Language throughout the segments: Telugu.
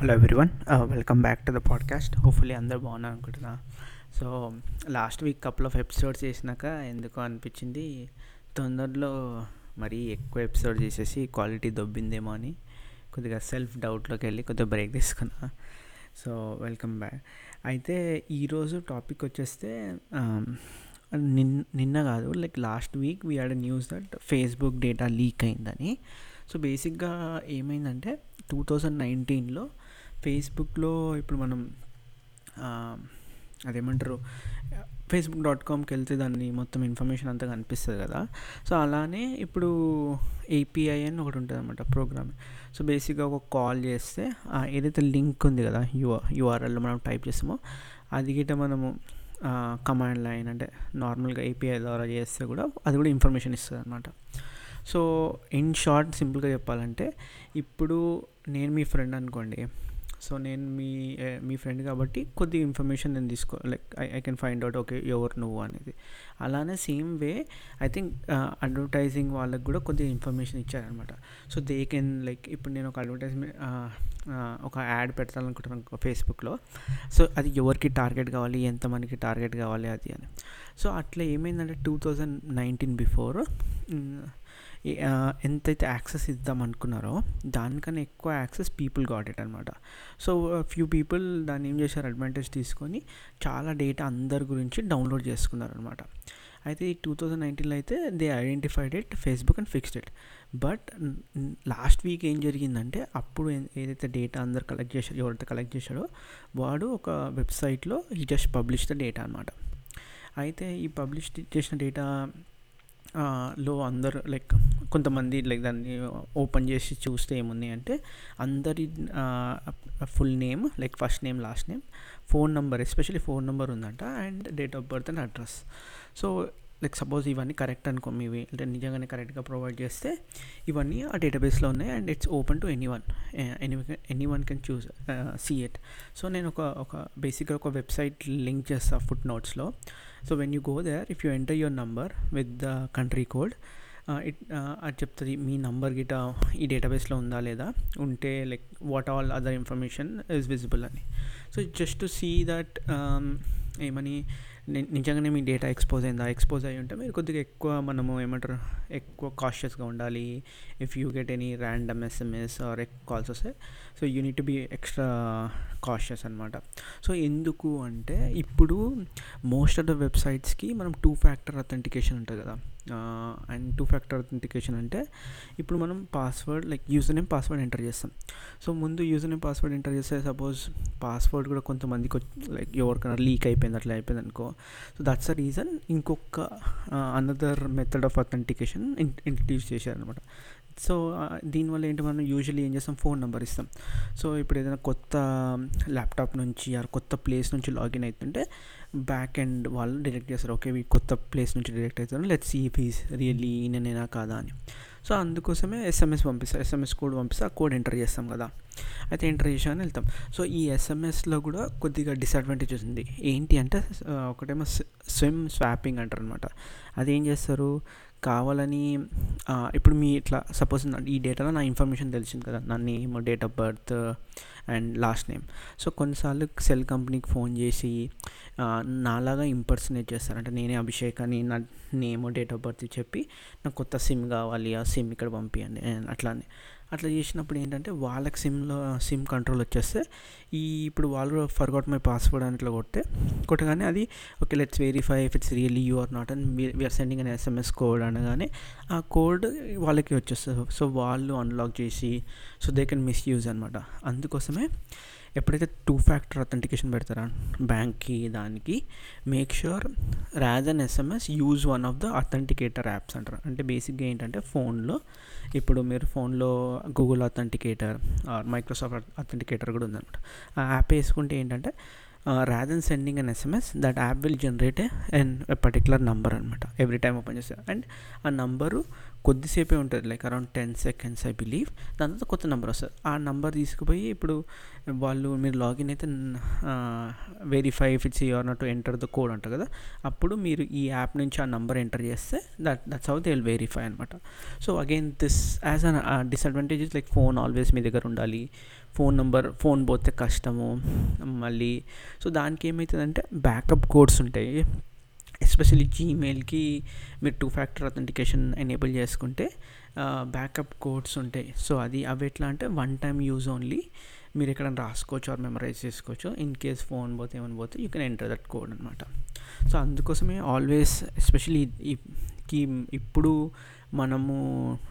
Hello everyone welcome back to the podcast hopefully అందరు బాగున్నారు అనుకుంటున్నా. So last week couple of episodes చేసినాక ఎందుకో అనిపించింది తొందరలో మరీ ఎక్కువ ఎపిసోడ్ చేసేసి క్వాలిటీ దొబ్బిందేమో అని కొద్దిగా సెల్ఫ్ డౌట్లోకి వెళ్ళి కొద్దిగా బ్రేక్ తీసుకున్నా. సో వెల్కమ్ బ్యాక్ అయితే ఈరోజు టాపిక్ వచ్చేస్తే um, నిన్ నిన్న కాదు like last week we had news that Facebook data leak అయిందని. సో బేసిక్గా ఏమైందంటే టూ థౌజండ్ నైన్టీన్లో ఫేస్బుక్లో ఇప్పుడు మనం అదేమంటారు ఫేస్బుక్ డాట్ కామ్కి వెళ్తే దాన్ని మొత్తం ఇన్ఫర్మేషన్ అంతా కనిపిస్తుంది కదా. సో అలానే ఇప్పుడు ఏపీఐ అని ఒకటి ఉంటుంది అనమాట ప్రోగ్రామ్. సో బేసిక్గా ఒక కాల్ చేస్తే ఏదైతే లింక్ ఉంది కదా యూఆర్ యూఆర్ఎల్లో మనం టైప్ చేస్తామో అది గిట్ట మనము కమాండ్ లైన్ అంటే నార్మల్గా ఏపీఐ ద్వారా చేస్తే కూడా అది కూడా ఇన్ఫర్మేషన్ ఇస్తుంది అనమాట సో ఇన్ షార్ట్ సింపుల్గా చెప్పాలంటే ఇప్పుడు నేను మీ ఫ్రెండ్ అనుకోండి సో నేను మీ మీ ఫ్రెండ్ కాబట్టి కొద్ది ఇన్ఫర్మేషన్ నేను తీసుకో like I I can find out okay ఎవరు నువ్వు అనేది. అలానే same way I think advertising వాళ్ళకి కూడా కొద్దిగా ఇన్ఫర్మేషన్ ఇచ్చారనమాట సో దే కెన్ లైక్ ఇప్పుడు నేను ఒక అడ్వర్టైజ్మెంట్ ఒక యాడ్ పెట్టాలనుకుంటున్నాను ఫేస్బుక్లో సో అది ఎవరికి టార్గెట్ కావాలి ఎంతమందికి టార్గెట్ కావాలి అది అని. సో అట్లా ఏమైందంటే టూ థౌజండ్ నైన్టీన్ బిఫోర్ ఎంతైతే యాక్సెస్ ఇద్దాం అనుకున్నారో దానికన్నా ఎక్కువ యాక్సెస్ పీపుల్ గాట్ ఇట్ అనమాట సో ఫ్యూ పీపుల్ దాన్ని ఏం చేశారు? అడ్వాంటేజ్ తీసుకొని చాలా డేటా అందరి గురించి డౌన్లోడ్ చేసుకున్నారు అనమాట అయితే ఈ టూ థౌజండ్ నైన్టీన్లో అయితే they identified it Facebook and fixed it. But last week ఏం జరిగిందంటే అప్పుడు ఏదైతే డేటా అందరు కలెక్ట్ చేశారో ఎవరైతే కలెక్ట్ చేశాడో వాడు ఒక వెబ్సైట్లో ఈ జస్ట్ పబ్లిష్ ద డేటా అనమాట అయితే ఈ పబ్లిష్ చేసిన డేటా లో అందరు లైక్ కొంతమంది లైక్ దాన్ని ఓపెన్ చేసి చూస్తే ఏముంది అంటే అందరి full name like first name last name phone number especially phone number ఉందంట and date of birth and address. So like suppose ఇవన్నీ కరెక్ట్ అనుకో మీవి అంటే నిజంగానే కరెక్ట్గా ప్రొవైడ్ చేస్తే ఇవన్నీ ఆ డేటాబేస్లో ఉన్నాయి and it's open to anyone any anyone can choose see it. So నేను ఒక ఒక బేసిక్గా ఒక వెబ్సైట్ లింక్ చేస్తాను foot నోట్స్లో. So when you go there if you enter your number with the country code it అది చెప్తుంది మీ నంబర్ గిట ఈ డేటాబేస్లో ఉందా లేదా? ఉంటే like what all other information is visible అని. So just to see that ఏమని నిజంగానే మీ డేటా ఎక్స్పోజ్ అయిందా? ఎక్స్పోజ్ అయ్యి ఉంటే మీరు కొద్దిగా ఎక్కువ మనము ఏమంటారు ఎక్కువ కాషియస్గా ఉండాలి. If you get any random SMS or calls వస్తే so you need to be extra cautious అనమాట సో ఎందుకు అంటే ఇప్పుడు మోస్ట్ ఆఫ్ ద వెబ్సైట్స్కి మనం టూ ఫ్యాక్టర్ అథెంటికేషన్ ఉంటుంది కదా. అండ్ టూ ఫ్యాక్టర్ అథెంటికేషన్ అంటే ఇప్పుడు మనం password like user name password enter చేస్తాం. సో ముందు యూజర్ నేమ్ పాస్వర్డ్ ఎంటర్ చేస్తే సపోజ్ పాస్వర్డ్ కూడా కొంతమందికి లైక్ ఎవరికైనా లీక్ అయిపోయింది అట్లా అయిపోయింది అనుకో. సో దట్స్ ద రీజన్ ఇంకొక another method of authentication introduce చేశారనమాట సో దీనివల్ల ఏంటి మనం యూజువల్లీ ఏం చేస్తాం? ఫోన్ నెంబర్ ఇస్తాం. సో ఇప్పుడు ఏదైనా కొత్త ల్యాప్టాప్ నుంచి ఆ కొత్త ప్లేస్ నుంచి లాగిన్ అవుతుంటే బ్యాక్ అండ్ వాళ్ళు డిరెక్ట్ చేస్తారు. ఓకే ఈ కొత్త ప్లేస్ నుంచి డిరెక్ట్ అవుతారు. లెట్ సీ ఫీస్ రియల్లీ నేనేనా కాదా అని. సో అందుకోసమే ఎస్ఎంఎస్ పంపిస్తారు. ఎస్ఎంఎస్ కోడ్ పంపిస్తే ఆ కోడ్ ఎంటర్ చేస్తాం కదా. అయితే ఎంటర్ చేసామని వెళ్తాం. సో ఈ ఎస్ఎంఎస్లో కూడా కొద్దిగా డిసడ్వాంటేజెస్ ఉంది ఏంటి అంటే ఒకటేమో స్విమ్ స్వాపింగ్ అంటారు అనమాట అదేం చేస్తారు? కావాలని ఇప్పుడు మీ ఇట్లా సపోజ్ ఈ డేటాలో నా ఇన్ఫర్మేషన్ తెలిసింది కదా? నా name date of birth and last name so కొన్నిసార్లు సెల్ కంపెనీకి ఫోన్ చేసి నాలాగా ఇంపర్సనేట్ చేస్తారు. అంటే నేనే అభిషేక్ అని నా నేమ్ డేట్ ఆఫ్ బర్త్ చెప్పి నాకు కొత్త సిమ్ కావాలి ఆ సిమ్ ఇక్కడ పంపించండి అట్లానే. అట్లా చేసినప్పుడు ఏంటంటే వాళ్ళకి సిమ్లో సిమ్ కంట్రోల్ వచ్చేస్తే ఈ ఇప్పుడు వాళ్ళు ఫర్గాట్ మై పాస్వర్డ్ అని ఇట్లా కొడితే కొట్టగానే అది okay let's verify if it's really you or not and we're sending an SMS code అనగానే ఆ కోడ్ వాళ్ళకి వచ్చేస్తుంది. సో వాళ్ళు అన్లాక్ చేసి సో దే కెన్ మిస్యూజ్ అనమాట. అందుకోసమే ఎప్పుడైతే టూ ఫ్యాక్టర్ అథెంటికేషన్ పెడతారా బ్యాంక్కి దానికి make sure Raj an SMS use one of the authenticator apps అంటారు. అంటే బేసిక్గా ఏంటంటే ఫోన్లో ఇప్పుడు మీరు ఫోన్లో Google authenticator or Microsoft authenticator కూడా ఉందన్నమాట. ఆ యాప్ వేసుకుంటే ఏంటంటే rather than sending an SMS that app will generate and particular number అనమాట ఎవ్రీ టైం ఓపెన్ చేస్తారు. అండ్ ఆ నంబరు కొద్దిసేపే ఉంటుంది. Like around ten seconds I believe దాని తర్వాత కొత్త నెంబర్ వస్తుంది. ఆ నెంబర్ తీసుకుపోయి ఇప్పుడు వాళ్ళు మీరు లాగిన్ అయితే verify if it's you're not enter the code అంటారు కదా. అప్పుడు మీరు ఈ యాప్ నుంచి ఆ నెంబర్ ఎంటర్ చేస్తే that that's how they will verify అనమాట so again this has an disadvantages like phone always మీ దగ్గర ఉండాలి. ఫోన్ నెంబర్ ఫోన్ పోతే కష్టము. మళ్ళీ సో దానికి ఏమవుతుందంటే బ్యాకప్ కోడ్స్ ఉంటాయి. ఎస్పెషల్లీ జీమెయిల్కి మీరు టూ ఫ్యాక్టర్ అథెంటికేషన్ ఎనేబుల్ చేసుకుంటే బ్యాకప్ కోడ్స్ ఉంటాయి. సో అది అవి ఎట్లా అంటే వన్ టైం యూజ్ ఓన్లీ మీరు ఎక్కడ రాసుకోవచ్చు ఆర్ మెమరైజ్ చేసుకోవచ్చు. ఇన్ కేస్ ఫోన్ పోతే ఏమైనా పోతే you can enter that code అనమాట సో అందుకోసమే ఆల్వేస్ ఎస్పెషలీ కి ఇప్పుడు మనము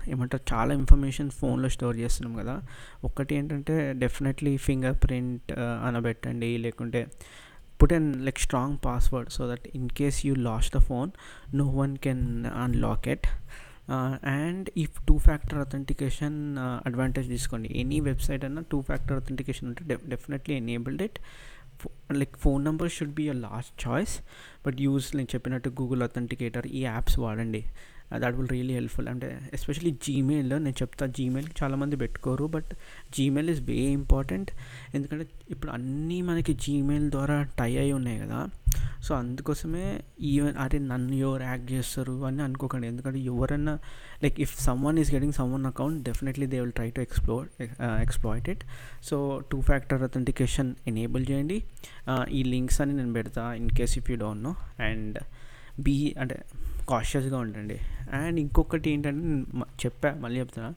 ఏమంటారు చాలా ఇన్ఫర్మేషన్ ఫోన్లో స్టోర్ చేస్తున్నాం కదా. ఒకటి ఏంటంటే డెఫినెట్లీ ఫింగర్ ప్రింట్ అనబెట్టండి. లేకుంటే put and like strong password so that in case you lost the phone no one can unlock it and if two factor authentication advantage తీసుకోండి. ఎనీ వెబ్సైట్ అయినా టూ ఫ్యాక్టర్ అథెంటికేషన్ ఉంటే definitely enabled it like phone number should be a last choice but use నేను చెప్పినట్టు గూగుల్ అథెంటికేటర్ ఈ యాప్స్ వాడండి. దట్ విల్ రియలీ హెల్ప్ఫుల్ అంటే ఎస్పెషలీ జీమెయిల్ నేను చెప్తా జీమెయిల్ చాలామంది పెట్టుకోరు but Gmail is way important ఎందుకంటే ఇప్పుడు అన్నీ మనకి జీమెయిల్ ద్వారా టై అయి ఉన్నాయి కదా. సో అందుకోసమే ఈవెన్ అరే నన్ను ఎవరు యాక్ట్ చేస్తారు అని అనుకోకండి. ఎందుకంటే ఎవరన్నా like if someone is getting someone account definitely they will try to explore exploit it so two factor authentication enable చేయండి uh, ఈ లింక్స్ అని నేను పెడతా in case if you don't know and be అంటే కాషియస్గా ఉండండి. అండ్ ఇంకొకటి ఏంటంటే చెప్పా మళ్ళీ చెప్తున్నా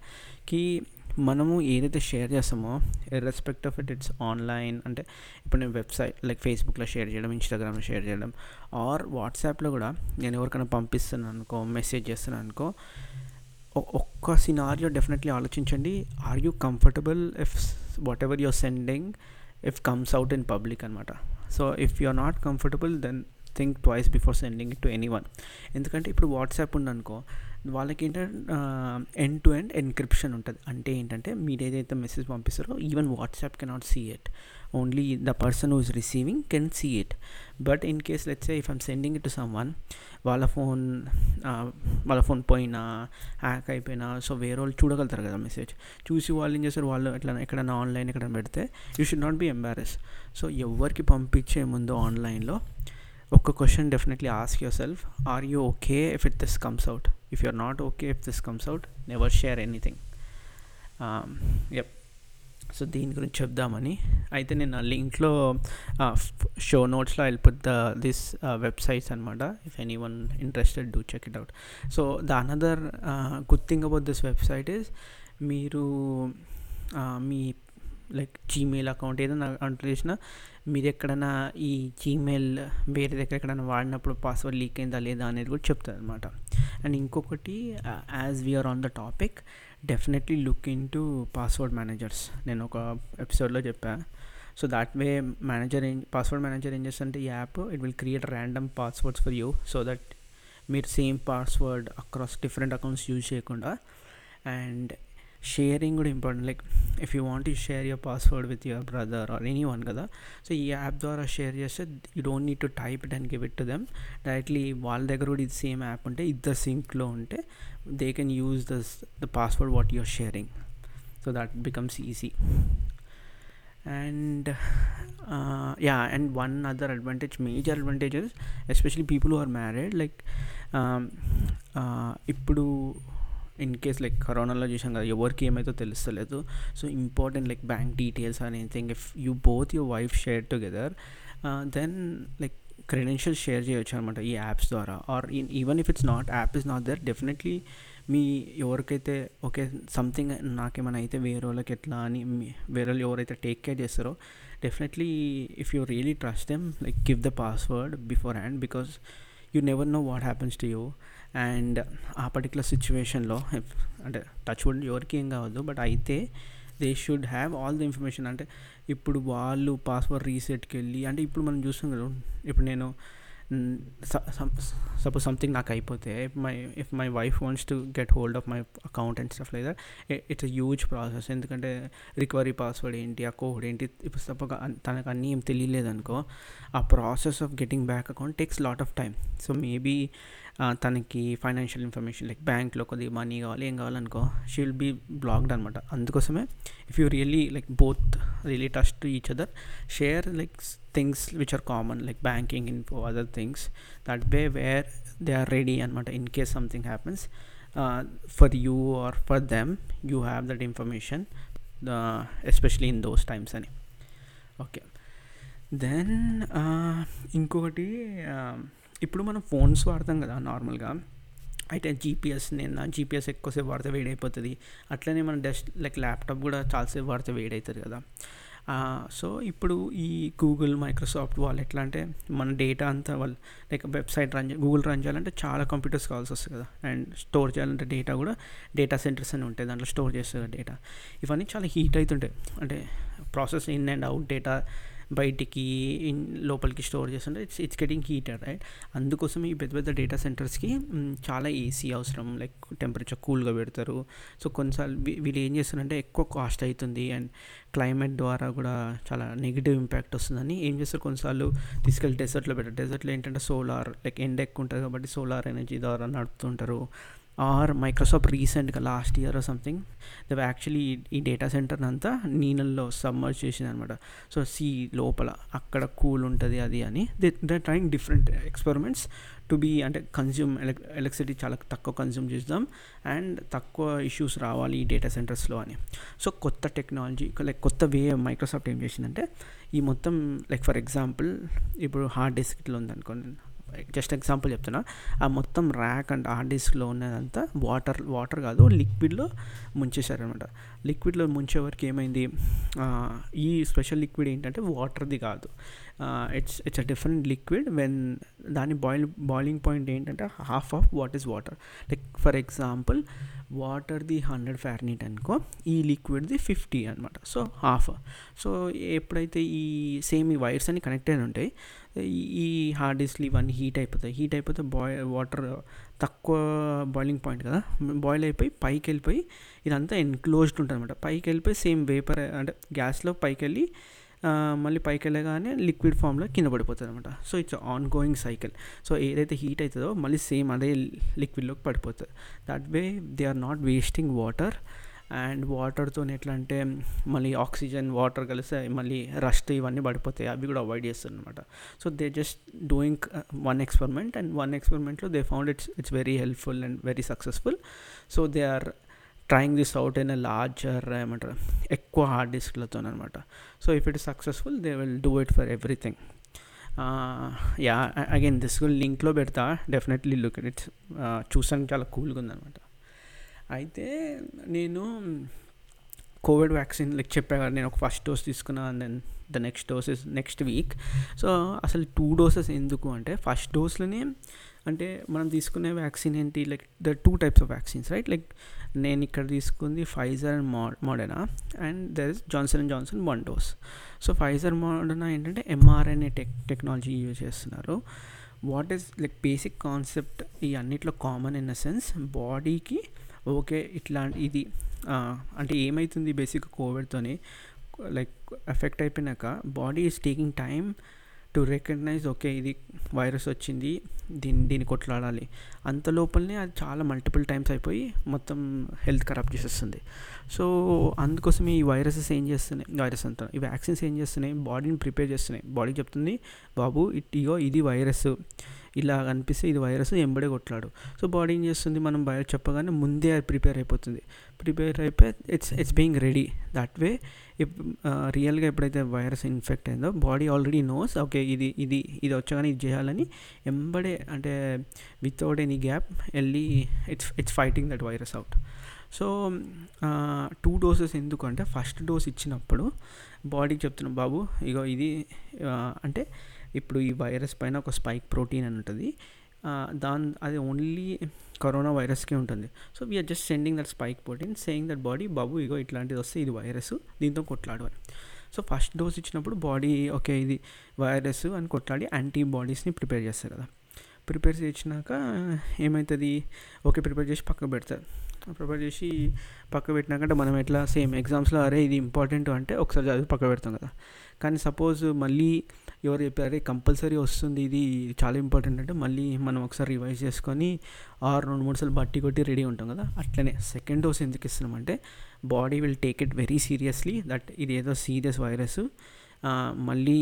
కి మనము ఏదైతే షేర్ చేస్తామో irrespective of it it's online అంటే ఇప్పుడు నేను వెబ్సైట్ లైక్ ఫేస్బుక్లో షేర్ చేయడం ఇన్స్టాగ్రామ్లో షేర్ చేయడం ఆర్ వాట్సాప్లో కూడా నేను ఎవరికైనా పంపిస్తున్నాను అనుకో మెసేజ్ చేస్తున్నాను అనుకో ఒక్క సినారియో డెఫినెట్లీ ఆలోచించండి. Are you comfortable if whatever you're sending if comes out in public అనమాట so if you are not comfortable then think twice before sending it to anyone ఎందుకంటే ఇప్పుడు వాట్సాప్ ఉందనుకో వాళ్ళకి ఏంటంటే ఎండ్ టు ఎండ్ ఎన్క్రిప్షన్ ఉంటుంది. అంటే ఏంటంటే మీరు ఏదైతే message పంపిస్తారో even WhatsApp cannot see it only the person who is receiving can see it but in case let's if I'm sending it to someone వాళ్ళ ఫోన్ వాళ్ళ ఫోన్ పోయినా హ్యాక్ అయిపోయినా సో వేరే వాళ్ళు చూడగలుగుతారు కదా మెసేజ్ చూసి వాళ్ళు ఏం చేస్తారు? వాళ్ళు ఎట్లా ఎక్కడైనా ఆన్లైన్ ఎక్కడైనా పెడితే you should not be embarrass so ఎవరికి పంపించే ముందు ఆన్లైన్లో ఒక question definitely ask yourself are you okay if it this comes out if you're not okay if this comes out never share anything ఎప్ సో దీని గురించి చెప్దామని. అయితే నేను ఆ లింక్లో షో నోట్స్లో హెల్ప్ ద దిస్ వెబ్సైట్స్ అనమాట if anyone interested do check it out so the another good thing about this website is మీరు మీ లైక్ జీమెయిల్ అకౌంట్ ఏదైనా అంటే చేసినా మీరు ఎక్కడైనా ఈ జీమెయిల్ వేరే దగ్గర ఎక్కడైనా వాడినప్పుడు పాస్వర్డ్ లీక్ అయిందా లేదా అనేది కూడా చెప్తుంది అనమాట అండ్ ఇంకొకటి as we're on the topic definitely look into password managers నేను ఒక ఎపిసోడ్లో చెప్పాను సో దాట్ వే మేనేజర్ ఏం పాస్వర్డ్ మేనేజర్ ఏం చేస్తుంటే ఈ app it will create random passwords for you so that మీరు same password across different accounts use చేయకుండా అండ్ షేరింగ్ కూడా important like if you want you share your password with your brother or anyone కదా సో ఈ యాప్ ద్వారా షేర్ చేస్తే you don't need to type it and give it to them directly వాళ్ళ దగ్గర కూడా ఇది సేమ్ యాప్ ఉంటే ఇద్దరు సింక్లో ఉంటే they can use this the password what your sharing so that becomes easy and yeah and one other advantage major advantages especially people who are married like ఇప్పుడు ఇన్ కేస్ లైక్ కరోనాలో చూసాం కదా ఎవరికి ఏమైతే తెలుస్తలేదు. So important like bank details అని anything if you both your wife share together then like credentials share చేయొచ్చు అనమాట ఈ యాప్స్ ద్వారా. Or even if it's not app is not there definitely మీ ఎవరికైతే ఓకే సంథింగ్ నాకేమైనా అయితే వేరే వాళ్ళకి ఎట్లా అని వేరే వాళ్ళు ఎవరైతే టేక్ కేర్ చేస్తారో definitely if you really trust them like give the password beforehand because you never know what happens to you and ఆ పర్టికులర్ సిచ్యువేషన్లో అంటే టచ్ వుడ్ ఎవరికి ఏం కావద్దు బట్ అయితే they should have all the information అంటే ఇప్పుడు వాళ్ళు పాస్వర్డ్ రీసెట్కి వెళ్ళి అంటే ఇప్పుడు మనం చూస్తాం కదా ఇప్పుడు నేను సపోజ్ సంథింగ్ నాకు అయిపోతే if my if my wife wants to get hold of my account and stuff లేదా ఇట్స్ అ హ్యూజ్ ప్రాసెస్ ఎందుకంటే రికవరీ పాస్వర్డ్ ఏంటి ఆ కోడ్ ఏంటి ఇప్పుడు సపోజ్ తనకు అన్నీ ఏం తెలియలేదనుకో ఆ process of getting back account takes lot of time so maybe తనకి ఫైనాన్షియల్ ఇన్ఫర్మేషన్ లైక్ బ్యాంక్లో కొద్దిగా మనీ కావాలి ఏం కావాలనుకో షీ విల్ బీ బ్లాక్డ్ అనమాట అందుకోసమే if you really like both really touch to each other share like things which are common like banking info other things that way where they are ready అనమాట in case something happens for you or for them you have that information especially in those times అని. ఓకే దెన్ ఇంకొకటి ఇప్పుడు మనం ఫోన్స్ వాడతాం కదా నార్మల్గా. అయితే జీపీఎస్ నేను నా జీపీఎస్ ఎక్కువసేపు వాడితే వేడైపోతుంది. అట్లనే మన డెస్క్ లైక్ ల్యాప్టాప్ కూడా చాలాసేపు వాడితే వేడవుతుంది కదా. సో ఇప్పుడు ఈ గూగుల్ మైక్రోసాఫ్ట్ వాళ్ళు ఎట్లా అంటే మన డేటా అంతా వాళ్ళు like website run Google run చేయాలంటే చాలా కంప్యూటర్స్ కావాల్సి వస్తుంది కదా. అండ్ స్టోర్ చేయాలంటే డేటా కూడా డేటా సెంటర్స్ అని ఉంటాయి. దాంట్లో స్టోర్ చేస్తారు డేటా. ఇవన్నీ చాలా హీట్ అవుతుంటాయి అంటే process in and out data బయటికి లోపలికి స్టోర్ చేస్తుంటే it's it's getting heater right? అందుకోసం ఈ పెద్ద పెద్ద డేటా సెంటర్స్కి చాలా ఏసీ అవసరం. లైక్ టెంపరేచర్ కూల్గా పెడతారు. సో కొన్నిసార్లు వీళ్ళు ఏం చేస్తారంటే ఎక్కువ కాస్ట్ అవుతుంది అండ్ క్లైమేట్ ద్వారా కూడా చాలా నెగిటివ్ ఇంపాక్ట్ వస్తుందని ఏం చేస్తారు? కొన్నిసార్లు తీసుకెళ్ళి డెజర్ట్లో పెట్టారు డెజర్ట్లో ఏంటంటే సోలార్ లైక్ ఎండ ఎక్కువ ఉంటుంది కాబట్టి సోలార్ ఎనర్జీ ద్వారా నడుపుతుంటారు. ఆర్ మైక్రోసాఫ్ట్ రీసెంట్గా last year something they actually ఈ డేటా సెంటర్ని అంతా నీళ్ళల్లో సమ్మర్ చేసింది అనమాట సో సీ లోపల అక్కడ కూల్ ఉంటుంది అది అని. They they trying different experiments to be అంటే కన్జ్యూమ్ ఎలక్ ఎలక్ట్రిసిటీ చాలా తక్కువ కన్జ్యూమ్ చేద్దాం అండ్ తక్కువ ఇష్యూస్ రావాలి ఈ డేటా సెంటర్స్లో అని. సో కొత్త టెక్నాలజీ లైక్ కొత్త వే మైక్రోసాఫ్ట్ ఏం చేసిందంటే ఈ మొత్తం లైక్ ఫర్ ఎగ్జాంపుల్ ఇప్పుడు హార్డ్ డిస్క్లో ఉంది ఉందనుకోండి. జస్ట్ ఎగ్జాంపుల్ చెప్తున్నా. ఆ మొత్తం ర్యాక్ అండ్ హార్డ్ డిస్క్లో ఉన్నదంతా వాటర్ వాటర్ కాదు లిక్విడ్లో ముంచేశారనమాట లిక్విడ్లో ముంచే వరకు ఏమైంది? ఈ స్పెషల్ లిక్విడ్ ఏంటంటే వాటర్ది కాదు. It's it's a different liquid when దాని బాయిల్ బాయిలింగ్ పాయింట్ ఏంటంటే half of what is water like for example వాటర్ది hundred Fahrenheit అనుకో ఈ లిక్విడ్ది ఫిఫ్టీ అనమాట సో హాఫ్ సో ఎప్పుడైతే ఈ సేమ్ ఈ వైర్స్ అన్ని అయిన ఉంటాయి ఈ హార్డ్ డిస్క్లు ఇవన్నీ హీట్ అయిపోతాయి. హీట్ అయిపోతే బాయ్ వాటర్ తక్కువ బాయిలింగ్ పాయింట్ కదా? బాయిల్ అయిపోయి పైకి వెళ్ళిపోయి ఇదంతా ఎన్క్లోజ్డ్ ఉంటుంది అనమాట పైకి వెళ్ళిపోయి సేమ్ వేపర్ అంటే గ్యాస్లో పైకి వెళ్ళి మళ్ళీ పైకి వెళ్ళగానే లిక్విడ్ ఫామ్లో కింద పడిపోతుంది అనమాట so it's ongoing cycle so ఏదైతే హీట్ అవుతుందో మళ్ళీ సేమ్ అదే లిక్విడ్లోకి పడిపోతుంది. That way they are not wasting water and వాటర్తో ఎట్లా అంటే మళ్ళీ ఆక్సిజన్ వాటర్ కలిస్తే మళ్ళీ రస్ట్ ఇవన్నీ పడిపోతాయి. అవి కూడా అవాయిడ్ చేస్తారు అనమాట so they just doing uh, one experiment and one ఎక్స్పెరిమెంట్లో they found it's it's very helpful and very successful. So they are trying this out in larger ఏమంటారు ఎక్కువ హార్డ్ డిస్క్లతో అనమాట so if it is successful they will do it for everything. Yeah again this Gul లింక్లో పెడతా. డెఫినెట్లీ లుక్ ఇట్స్ చూసానికి చాలా కూల్గా ఉందనమాట అయితే నేను కోవిడ్ వ్యాక్సిన్ లైక్ చెప్పా కదా నేను ఒక ఫస్ట్ డోస్ తీసుకున్నాను and then the next dose is next week so అసలు టూ డోసెస్ ఎందుకు అంటే ఫస్ట్ డోస్లోనే అంటే మనం తీసుకునే వ్యాక్సిన్ ఏంటి? Like the two types of vaccines right like నేను ఇక్కడ తీసుకుంది ఫైజర్ అండ్ మో Moderna and there is Johnson and Johnson one dose so Pfizer Moderna ఏంటంటే ఎంఆర్ఎన్ఏ టెక్ టెక్నాలజీ యూజ్ చేస్తున్నారు. What is like basic concept ఈ అన్నిట్లో కామన్ ఇన్ ద సెన్స్ బాడీకి ఓకే ఇట్లా ఇది అంటే ఏమవుతుంది బేసిక్ కోవిడ్తోని లైక్ ఎఫెక్ట్ అయిపోయినాక body is taking time to recognise okay ఇది వైరస్ వచ్చింది దీన్ని దీన్ని కొట్లాడాలి. అంత లోపలనే అది చాలా మల్టిపుల్ టైమ్స్ అయిపోయి మొత్తం హెల్త్ ఖరాబ్ చేసేస్తుంది. సో అందుకోసం ఈ వైరసెస్ ఏం చేస్తున్నాయి వైరస్ అంతా ఈ వ్యాక్సిన్స్ ఏం చేస్తున్నాయి బాడీని ప్రిపేర్ చేస్తున్నాయి. బాడీ చెప్తుంది బాబు ఇట్ ఇగో ఇది వైరస్ ఇలా కనిపిస్తే ఇది వైరస్ ఎంబడే కొట్లాడు. సో బాడీ ఏం చేస్తుంది? మనం బయట చెప్పగానే ముందే అది ప్రిపేర్ అయిపోతుంది. ప్రిపేర్ అయిపోయి it's it's being ready that way రియల్గా ఎప్పుడైతే వైరస్ ఇన్ఫెక్ట్ అయిందో బాడీ ఆల్రెడీ నోస్ ఓకే ఇది ఇది ఇది వచ్చగానే ఇది చేయాలని ఎంబడే అంటే వితౌట్ ఎనీ గ్యాప్ వెళ్ళి it's it's fighting that virus out so two doses ఎందుకు అంటే ఫస్ట్ డోస్ ఇచ్చినప్పుడు బాడీకి చెప్తున్నాం బాబు ఇగో ఇది అంటే ఇప్పుడు ఈ వైరస్ పైన ఒక స్పైక్ ప్రోటీన్ అని ఉంటుంది. దాని అది ఓన్లీ కరోనా వైరస్కే ఉంటుంది. So we're just sending that spike protein saying that body బాబు ఇగో ఇట్లాంటిది వస్తే ఇది వైరస్ దీంతో కొట్లాడవాలి సో ఫస్ట్ డోస్ ఇచ్చినప్పుడు బాడీ ఓకే ఇది వైరస్ అని కొట్లాడి యాంటీబాడీస్ని ప్రిపేర్ చేస్తారు కదా. ప్రిపేర్ చేసినాక ఏమవుతుంది ఓకే ప్రిపేర్ చేసి పక్కకు పెడతారు. ప్రిపేర్ చేసి పక్క పెట్టినాకంటే మనం ఎట్లా సేమ్ ఎగ్జామ్స్లో అరే ఇది ఇంపార్టెంట్ అంటే ఒకసారి చదివి పక్క పెడతాం కదా. కానీ సపోజ్ మళ్ళీ ఎవరు చెప్పారు అరే కంపల్సరీ వస్తుంది ఇది చాలా ఇంపార్టెంట్ అంటే మళ్ళీ మనం ఒకసారి రివైజ్ చేసుకొని ఆరు రెండు మూడు సార్లు బట్టి కొట్టి రెడీ ఉంటాం కదా. అట్లనే సెకండ్ డోస్ ఎందుకు ఇస్తున్నామంటే body will take it very seriously that ఇది ఏదో సీరియస్ వైరస్. మళ్ళీ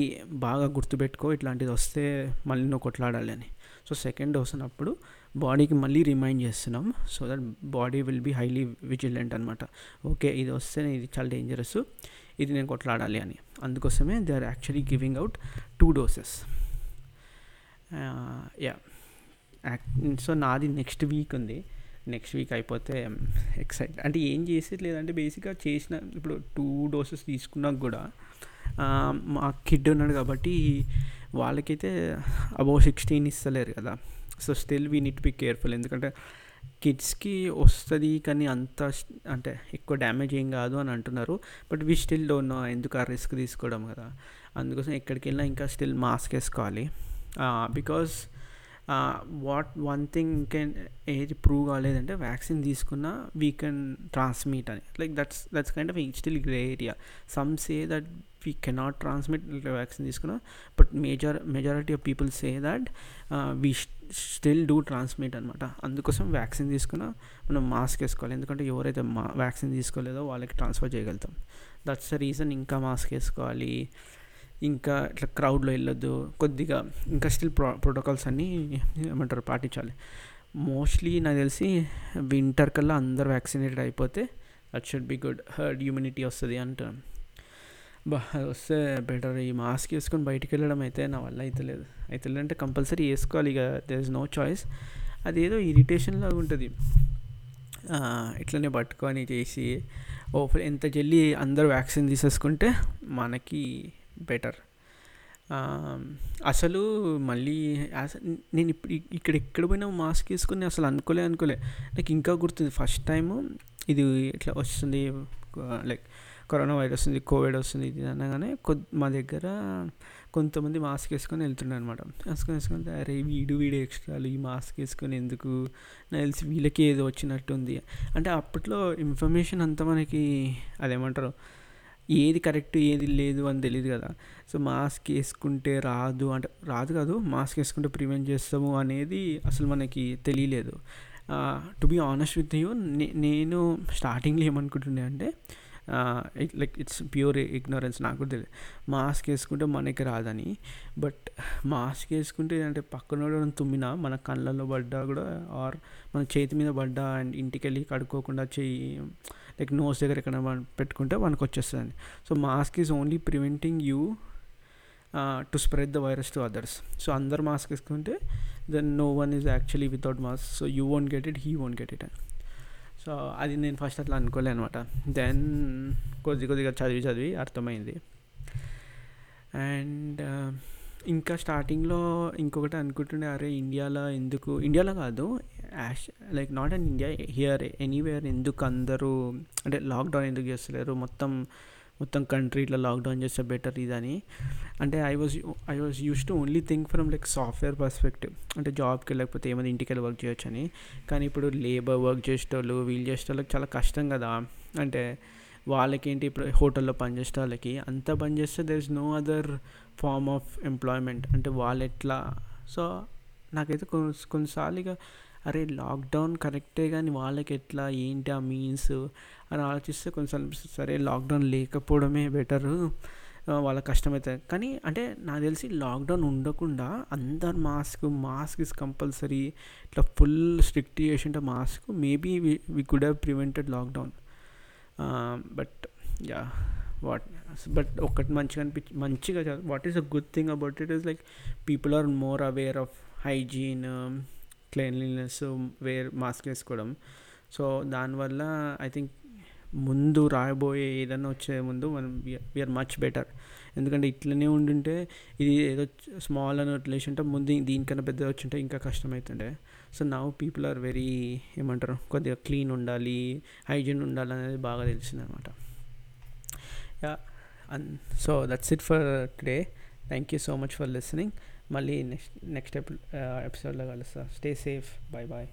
బాగా గుర్తుపెట్టుకో ఇట్లాంటిది వస్తే మళ్ళీ నువ్వు కొట్లాడాలి అని. సో సెకండ్ డోస్ అన్నప్పుడు బాడీకి మళ్ళీ రిమైండ్ చేస్తున్నాం. So that body will be highly vigilant అనమాట ఓకే ఇది వస్తే ఇది చాలా డేంజరస్ ఇది నేను కొట్లాడాలి అని. అందుకోసమే they are actually giving out two doses. Yeah. So నాది నెక్స్ట్ వీక్ ఉంది. నెక్స్ట్ వీక్ అయిపోతే um, ఎక్సైట్ అంటే ఏం చేసేది లేదంటే బేసిక్గా చేసిన ఇప్పుడు టూ డోసెస్ తీసుకున్నా కూడా మా కిడ్ ఉన్నాడు కాబట్టి వాళ్ళకైతే అబౌవ్ సిక్స్టీన్ ఇస్తలేరు కదా. So still we need be careful. ఎందుకంటే కిడ్స్కి వస్తుంది కానీ అంత అంటే ఎక్కువ డ్యామేజ్ ఏం కాదు అని అంటున్నారు. But we still don't know ఎందుకు ఆ రిస్క్ తీసుకోవడం కదా. అందుకోసం ఎక్కడికి వెళ్ళినా ఇంకా స్టిల్ మాస్క్ వేసుకోవాలి. Because what one thing can ఏది ప్రూవ్ కాలేదంటే వ్యాక్సిన్ తీసుకున్న వీ కెన్ ట్రాన్స్మిట్ అని. Like that's that's kind of still grey area. Some say that we cannot transmit vaccine తీసుకున్నా but major majority of people say that we still do transmit అనమాట అందుకోసం వ్యాక్సిన్ తీసుకున్నా మనం మాస్క్ వేసుకోవాలి. ఎందుకంటే ఎవరైతే మా వ్యాక్సిన్ తీసుకోలేదో వాళ్ళకి ట్రాన్స్ఫర్ చేయగలుగుతాం. దట్స్ ద రీజన్ ఇంకా మాస్క్ వేసుకోవాలి. ఇంకా ఇట్లా క్రౌడ్లో వెళ్ళొద్దు. కొద్దిగా ఇంకా స్టిల్ ప్రో ప్రోటోకాల్స్ అన్నీ ఏమంటారు పాటించాలి. మోస్ట్లీ నాకు తెలిసి వింటర్ కల్లా అందరు వ్యాక్సినేటెడ్ అయిపోతే that should be good herd immunity వస్తుంది అంటాను బా వస్తే బెటర్ ఈ మాస్క్ వేసుకొని బయటికి వెళ్ళడం అయితే నా వల్ల అయితే లేదు. అయితే అంటే కంపల్సరీ వేసుకోవాలి ఇక దెర్ ఇస్ నో చాయిస్ అదేదో ఇరిటేషన్ లాగా ఉంటుంది. ఇట్లనే పట్టుకొని చేసి ఓ ఎంత జల్లి అందరూ వ్యాక్సిన్ తీసేసుకుంటే మనకి బెటర్ అసలు మళ్ళీ నేను ఇప్పుడు ఇక్కడ ఎక్కడ పోయినా మాస్క్ వేసుకుని అసలు అనుకోలే అనుకోలే. నాకు ఇంకా గుర్తుంది ఫస్ట్ టైము ఇది ఇట్లా వస్తుంది లైక్ కరోనా వైరస్ ఉంది కోవిడ్ వస్తుంది ఇది అనగానే కొద్ది మా దగ్గర కొంతమంది మాస్క్ వేసుకొని వెళ్తుండే అనమాట మాస్క్ వేసుకుంటే అరే వీడు వీడు ఎక్స్ట్రాలు ఈ మాస్క్ వేసుకొని ఎందుకు? నాకు తెలిసి వీళ్ళకి ఏదో వచ్చినట్టుంది అంటే అప్పట్లో ఇన్ఫర్మేషన్ అంతా మనకి అదేమంటారు? ఏది కరెక్ట్ ఏది లేదు అని తెలియదు కదా. సో మాస్క్ వేసుకుంటే రాదు అంటే రాదు కాదు మాస్క్ వేసుకుంటే ప్రివెంట్ చేస్తాము అనేది అసలు మనకి తెలియలేదు. To be honest with you నేను స్టార్టింగ్లో ఏమనుకుంటుండే అంటే లైక్ ఇట్స్ ప్యూర్ ఇగ్నోరెన్స్ నాకు కూడా తెలియదు మాస్క్ వేసుకుంటే మనకి రాదని. బట్ మాస్క్ వేసుకుంటే అంటే పక్కన తుమ్మినా మన కళ్ళల్లో పడ్డా కూడా ఆర్ మన చేతి మీద పడ్డా అండ్ ఇంటికి వెళ్ళి కడుక్కోకుండా చెయ్యి లైక్ నోస్ దగ్గర ఎక్కడ పెట్టుకుంటే మనకు వచ్చేస్తుంది so mask is only preventing you to spread the virus to others. So అందరు మాస్క్ వేసుకుంటే then no one is actually without mask. So you won't get it he won't get it so అది నేను ఫస్ట్ అట్లా అనుకోలే అనమాట దెన్ కొద్ది కొద్దిగా చదివి చదివి అర్థమైంది. అండ్ uh, ఇంకా స్టార్టింగ్లో ఇంకొకటి అనుకుంటుండే అరే ఇండియాలో ఎందుకు ఇండియాలో కాదు as like not and India here anywhere ఎందుకు అందరూ అంటే లాక్డౌన్ ఎందుకు చేస్తలేరు మొత్తం మొత్తం కంట్రీ ఇట్లా లాక్డౌన్ చేస్తే బెటర్ ఇదని. అంటే I was I was used to only think from like software perspective అంటే జాబ్కి వెళ్ళకపోతే ఏమైనా ఇంటికి వెళ్ళి వర్క్ చేయొచ్చు అని కానీ ఇప్పుడు లేబర్ వర్క్ చేసేటోళ్ళు వీళ్ళు చేసేటోళ్ళకి చాలా కష్టం కదా. అంటే వాళ్ళకేంటి ఇప్పుడు హోటల్లో పనిచేసే వాళ్ళకి? అంతా పని చేస్తే is no other form of employment అంటే వాళ్ళు ఎట్లా? సో నాకైతే కొన్నిసార్లు ఇక అరే లాక్డౌన్ కరెక్టే కానీ వాళ్ళకి ఎట్లా ఏంటి ఆ మీన్స్? అని ఆలోచిస్తే కొన్నిసార్లు సరే లాక్డౌన్ లేకపోవడమే బెటరు. వాళ్ళ కష్టమవుతుంది కానీ అంటే నాకు తెలిసి లాక్డౌన్ ఉండకుండా అందరు మాస్క్ మాస్క్ ఇస్ కంపల్సరీ. ఇట్లా ఫుల్ స్ట్రిక్ట్ చేసింటే mask maybe we could have prevented lockdown. But yeah what but ఒకటి మంచిగా అనిపించి మంచిగా what is a good thing about it is like people are more aware of hygiene cleanliness wear mask వేసుకోవడం సో దానివల్ల ఐ థింక్ ముందు రాబోయే ఏదైనా వచ్చే ముందు మనం వీఆర్ మచ్ బెటర్ ఎందుకంటే ఇట్లనే ఉండుంటే ఇది ఏదో స్మాల్ అని వదిలేసి ఉంటే ముందు దీనికన్నా పెద్ద వచ్చి ఉంటే ఇంకా కష్టమవుతుండే so now people are very ఏమంటారు కొద్దిగా క్లీన్ ఉండాలి హైజీన్ ఉండాలి అనేది బాగా తెలిసింది అనమాట yeah and so that's it for today thank you so much for listening మళ్ళీ నెక్స్ట్ నెక్స్ట్ ఎపిసోడ్లో కలుస్తా. Stay safe bye bye